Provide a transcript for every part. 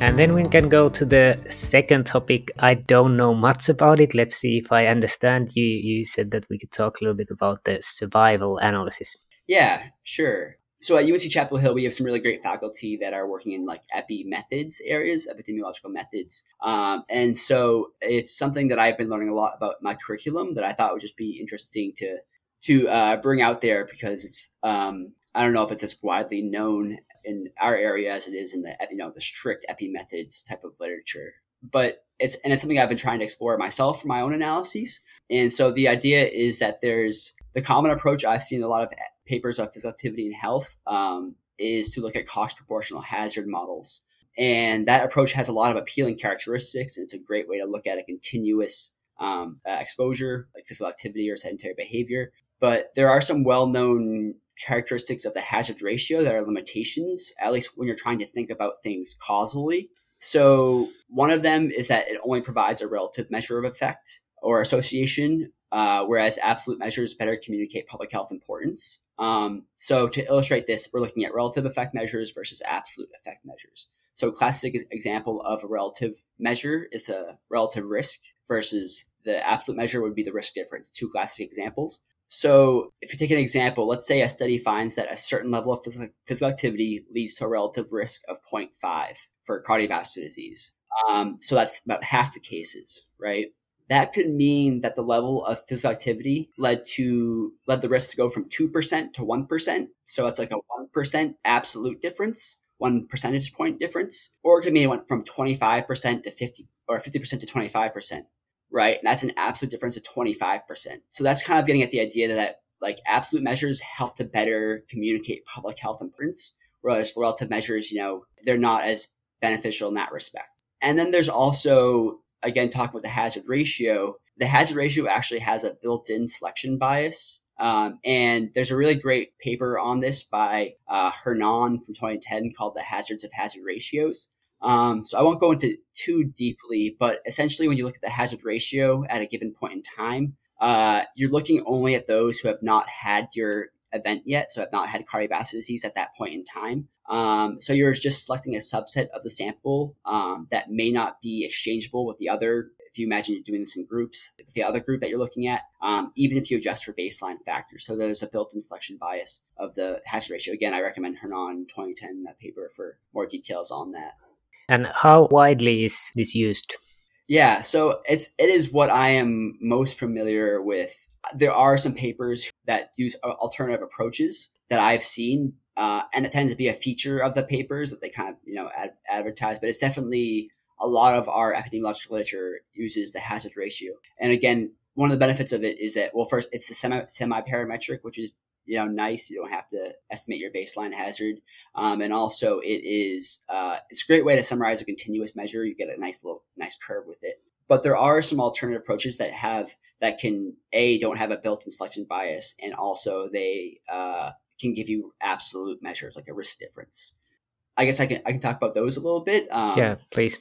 And then we can go to the second topic. I don't know much about it. Let's see if I understand. You you said that we could talk a little bit about the survival analysis. Yeah, sure. So at UNC Chapel Hill, we have some really great faculty that are working in like epi methods areas, epidemiological methods. Um, and so it's something that I've been learning a lot about my curriculum that I thought would just be interesting to to uh, bring out there because it's um, I don't know if it's as widely known in our area as it is in the you know the strict epi methods type of literature. But it's and it's something I've been trying to explore myself for my own analyses. And so the idea is that there's the common approach I've seen a lot of papers of physical activity and health um, is to look at Cox proportional hazard models. And that approach has a lot of appealing characteristics, and it's a great way to look at a continuous um, uh, exposure, like physical activity or sedentary behavior. But there are some well known characteristics of the hazard ratio that are limitations, at least when you're trying to think about things causally. So, one of them is that it only provides a relative measure of effect or association, uh, whereas absolute measures better communicate public health importance. Um, so, to illustrate this, we're looking at relative effect measures versus absolute effect measures. So, a classic example of a relative measure is a relative risk versus the absolute measure would be the risk difference. Two classic examples. So, if you take an example, let's say a study finds that a certain level of physical activity leads to a relative risk of 0.5 for cardiovascular disease. Um, so, that's about half the cases, right? That could mean that the level of physical activity led to led the risk to go from 2% to 1%. So, it's like a 1% absolute difference, one percentage point difference. Or it could mean it went from 25% to 50 or 50% to 25% right? And that's an absolute difference of 25%. So that's kind of getting at the idea that like absolute measures help to better communicate public health importance, whereas relative measures, you know, they're not as beneficial in that respect. And then there's also, again, talking about the hazard ratio. The hazard ratio actually has a built in selection bias. Um, and there's a really great paper on this by uh, Hernan from 2010 called The Hazards of Hazard Ratios. Um, so I won't go into too deeply, but essentially, when you look at the hazard ratio at a given point in time, uh, you're looking only at those who have not had your event yet, so have not had cardiovascular disease at that point in time. Um, so you're just selecting a subset of the sample um, that may not be exchangeable with the other. If you imagine you're doing this in groups, the other group that you're looking at, um, even if you adjust for baseline factors. So there's a built-in selection bias of the hazard ratio. Again, I recommend Hernan 2010 that paper for more details on that. And how widely is this used? Yeah, so it's it is what I am most familiar with. There are some papers that use alternative approaches that I've seen, uh, and it tends to be a feature of the papers that they kind of you know ad- advertise. But it's definitely a lot of our epidemiological literature uses the hazard ratio. And again, one of the benefits of it is that well, first it's the semi semi parametric, which is you know nice. You don't have to estimate your baseline hazard, um, and also it is uh, it's a great way to summarize a continuous measure. You get a nice little nice curve with it. But there are some alternative approaches that have that can a don't have a built-in selection bias, and also they uh, can give you absolute measures like a risk difference. I guess I can I can talk about those a little bit. Um, yeah, please.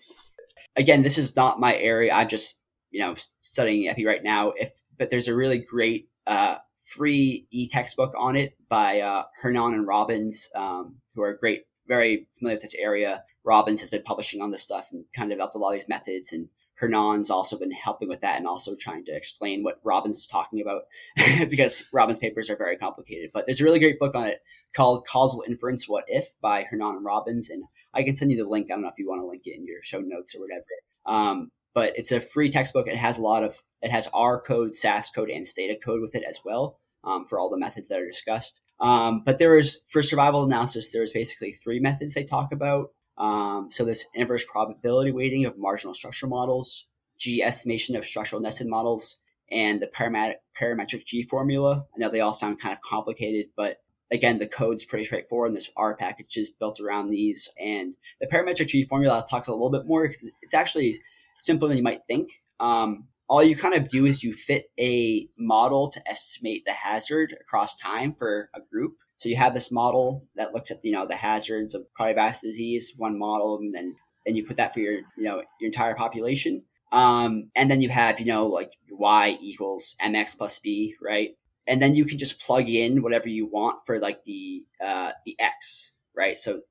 Again, this is not my area. I'm just you know studying epi right now. If but there's a really great uh, free e-textbook on it by uh, Hernan and Robins, um, who are great, very familiar with this area. Robins has been publishing on this stuff and kind of developed a lot of these methods, and Hernan's also been helping with that and also trying to explain what Robins is talking about because Robins' papers are very complicated. But there's a really great book on it called Causal Inference What If by Hernan and Robins. And I can send you the link. I don't know if you want to link it in your show notes or whatever. Um, but it's a free textbook. It has a lot of it has R code, SAS code, and Stata code with it as well um, for all the methods that are discussed. Um, but there is for survival analysis, there is basically three methods they talk about. Um, so this inverse probability weighting of marginal structural models, G estimation of structural nested models, and the parametric, parametric G formula. I know they all sound kind of complicated, but again, the code's pretty straightforward, and this R package is built around these. And the parametric G formula, I'll talk a little bit more because it's actually simpler than you might think. Um, all you kind of do is you fit a model to estimate the hazard across time for a group. So you have this model that looks at you know the hazards of cardiovascular disease, one model, and then and you put that for your you know your entire population. Um, and then you have you know like y equals mx plus b, right? And then you can just plug in whatever you want for like the uh, the x, right? So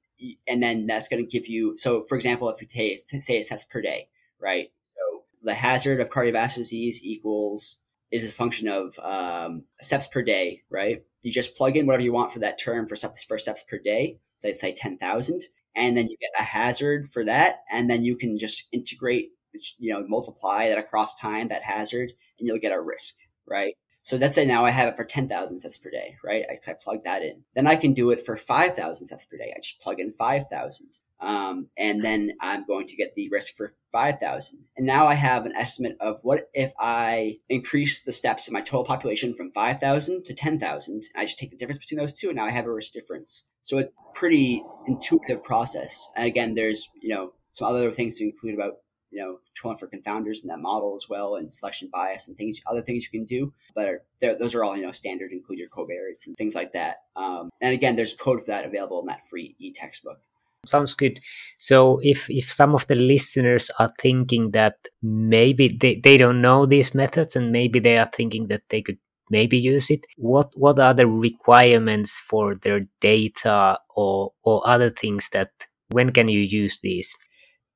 and then that's going to give you so for example, if you take say it steps per day, right? So the hazard of cardiovascular disease equals is a function of um, steps per day, right? You just plug in whatever you want for that term for steps for steps per day. Let's say ten thousand, and then you get a hazard for that, and then you can just integrate, you know, multiply that across time that hazard, and you'll get a risk, right? So let's say now I have it for 10,000 steps per day, right? I, I plug that in. Then I can do it for 5,000 steps per day. I just plug in 5,000. Um, and then I'm going to get the risk for 5,000. And now I have an estimate of what if I increase the steps in my total population from 5,000 to 10,000. I just take the difference between those two, and now I have a risk difference. So it's pretty intuitive process. And again, there's, you know, some other things to include about you know, controlling for confounders in that model as well, and selection bias and things, other things you can do. But those are all you know standard, include your covariates and things like that. Um, and again, there's code for that available in that free e-textbook. Sounds good. So if if some of the listeners are thinking that maybe they, they don't know these methods and maybe they are thinking that they could maybe use it, what what are the requirements for their data or or other things that when can you use these?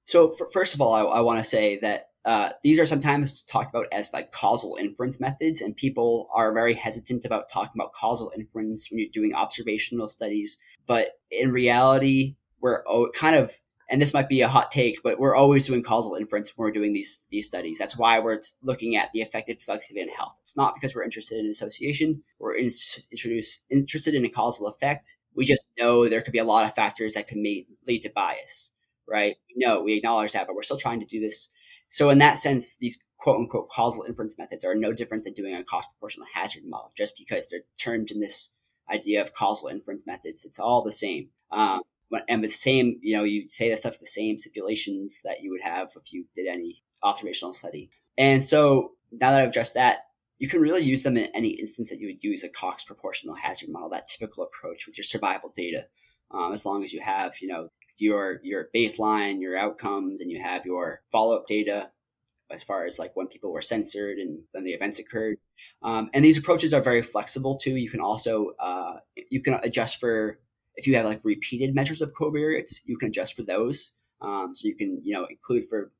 So, for, first of all, I, I want to say that uh, these are sometimes talked about as like causal inference methods, and people are very hesitant about talking about causal inference when you're doing observational studies. But in reality, we're kind of, and this might be a hot take, but we're always doing causal inference when we're doing these these studies. That's why we're looking at the effective selectivity in health. It's not because we're interested in association. We're in, introduce, interested in a causal effect. We just know there could be a lot of factors that could make, lead to bias right? No, we acknowledge that, but we're still trying to do this. So in that sense, these quote unquote causal inference methods are no different than doing a Cox proportional hazard model, just because they're termed in this idea of causal inference methods. It's all the same. Um, and the same, you know, you say the stuff the same stipulations that you would have if you did any observational study. And so now that I've addressed that, you can really use them in any instance that you would use a Cox proportional hazard model, that typical approach with your survival data, um, as long as you have, you know, your your baseline, your outcomes, and you have your follow up data as far as like when people were censored and when the events occurred. Um, and these approaches are very flexible too. You can also uh, you can adjust for if you have like repeated measures of covariates, you can adjust for those. Um, so you can you know include for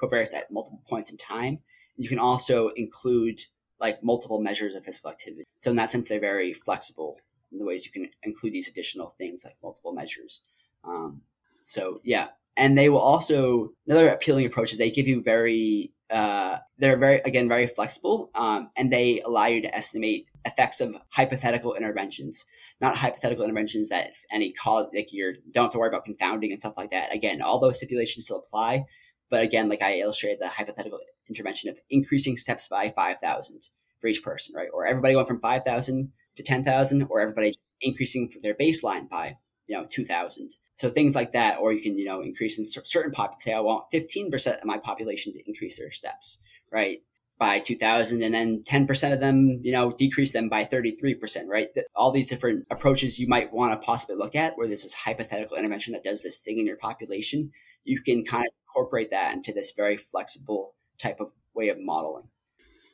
covariates at multiple points in time. You can also include like multiple measures of physical activity. So in that sense, they're very flexible in the ways you can include these additional things like multiple measures. Um, so yeah, and they will also another appealing approach is they give you very uh, they're very again very flexible um, and they allow you to estimate effects of hypothetical interventions not hypothetical interventions that any cause like you don't have to worry about confounding and stuff like that again all those stipulations still apply but again like i illustrated the hypothetical intervention of increasing steps by 5000 for each person right or everybody going from 5000 to 10000 or everybody increasing their baseline by you know 2000 so things like that, or you can, you know, increase in certain pop. Say I want 15% of my population to increase their steps, right? By 2000 and then 10% of them, you know, decrease them by 33%, right? All these different approaches you might want to possibly look at where there's this hypothetical intervention that does this thing in your population. You can kind of incorporate that into this very flexible type of way of modeling.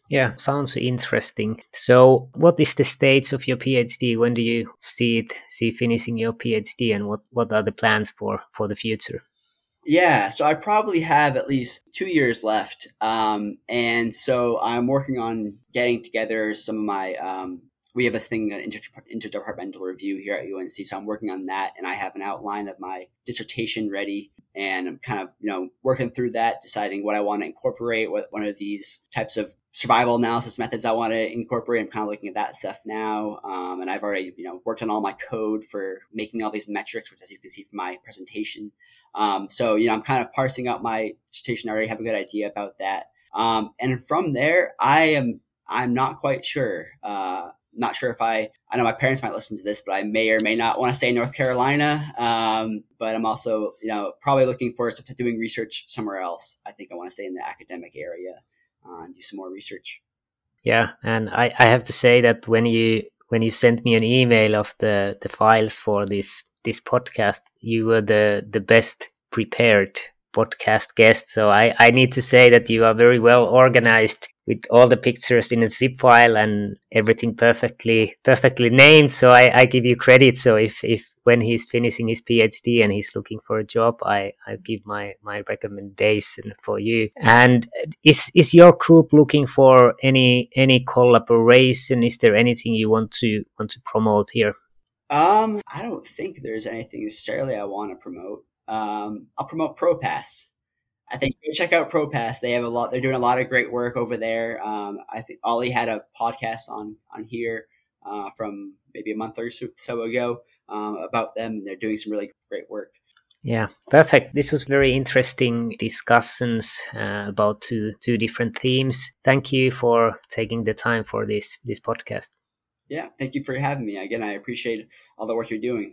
Yeah, sounds interesting. So, what is the stage of your PhD? When do you see it, see finishing your PhD, and what what are the plans for for the future? Yeah, so I probably have at least two years left, um, and so I'm working on getting together some of my. Um, we have this thing, an inter- interdepartmental review here at UNC, so I'm working on that, and I have an outline of my dissertation ready and I'm kind of you know working through that, deciding what I want to incorporate, what one of these types of survival analysis methods I want to incorporate. I'm kind of looking at that stuff now, um, and I've already you know worked on all my code for making all these metrics, which as you can see from my presentation. Um, so you know I'm kind of parsing out my dissertation. I already have a good idea about that, um, and from there I am I'm not quite sure. Uh, not sure if I, I know my parents might listen to this, but I may or may not want to stay in North Carolina. Um, but I'm also, you know, probably looking for doing research somewhere else. I think I want to stay in the academic area uh, and do some more research. Yeah, and I, I have to say that when you when you sent me an email of the the files for this this podcast, you were the the best prepared podcast guest. So I, I need to say that you are very well organized with all the pictures in a zip file and everything perfectly perfectly named. So I, I give you credit. So if, if when he's finishing his PhD and he's looking for a job, I, I give my, my recommendation for you. And is is your group looking for any any collaboration? Is there anything you want to want to promote here? Um, I don't think there's anything necessarily I want to promote. Um, I'll promote ProPass. I think go check out ProPass. They have a lot. They're doing a lot of great work over there. Um, I think Olli had a podcast on on here uh, from maybe a month or so ago um, about them. They're doing some really great work. Yeah, perfect. This was very interesting discussions uh, about two two different themes. Thank you for taking the time for this this podcast. Yeah, thank you for having me. Again, I appreciate all the work you're doing.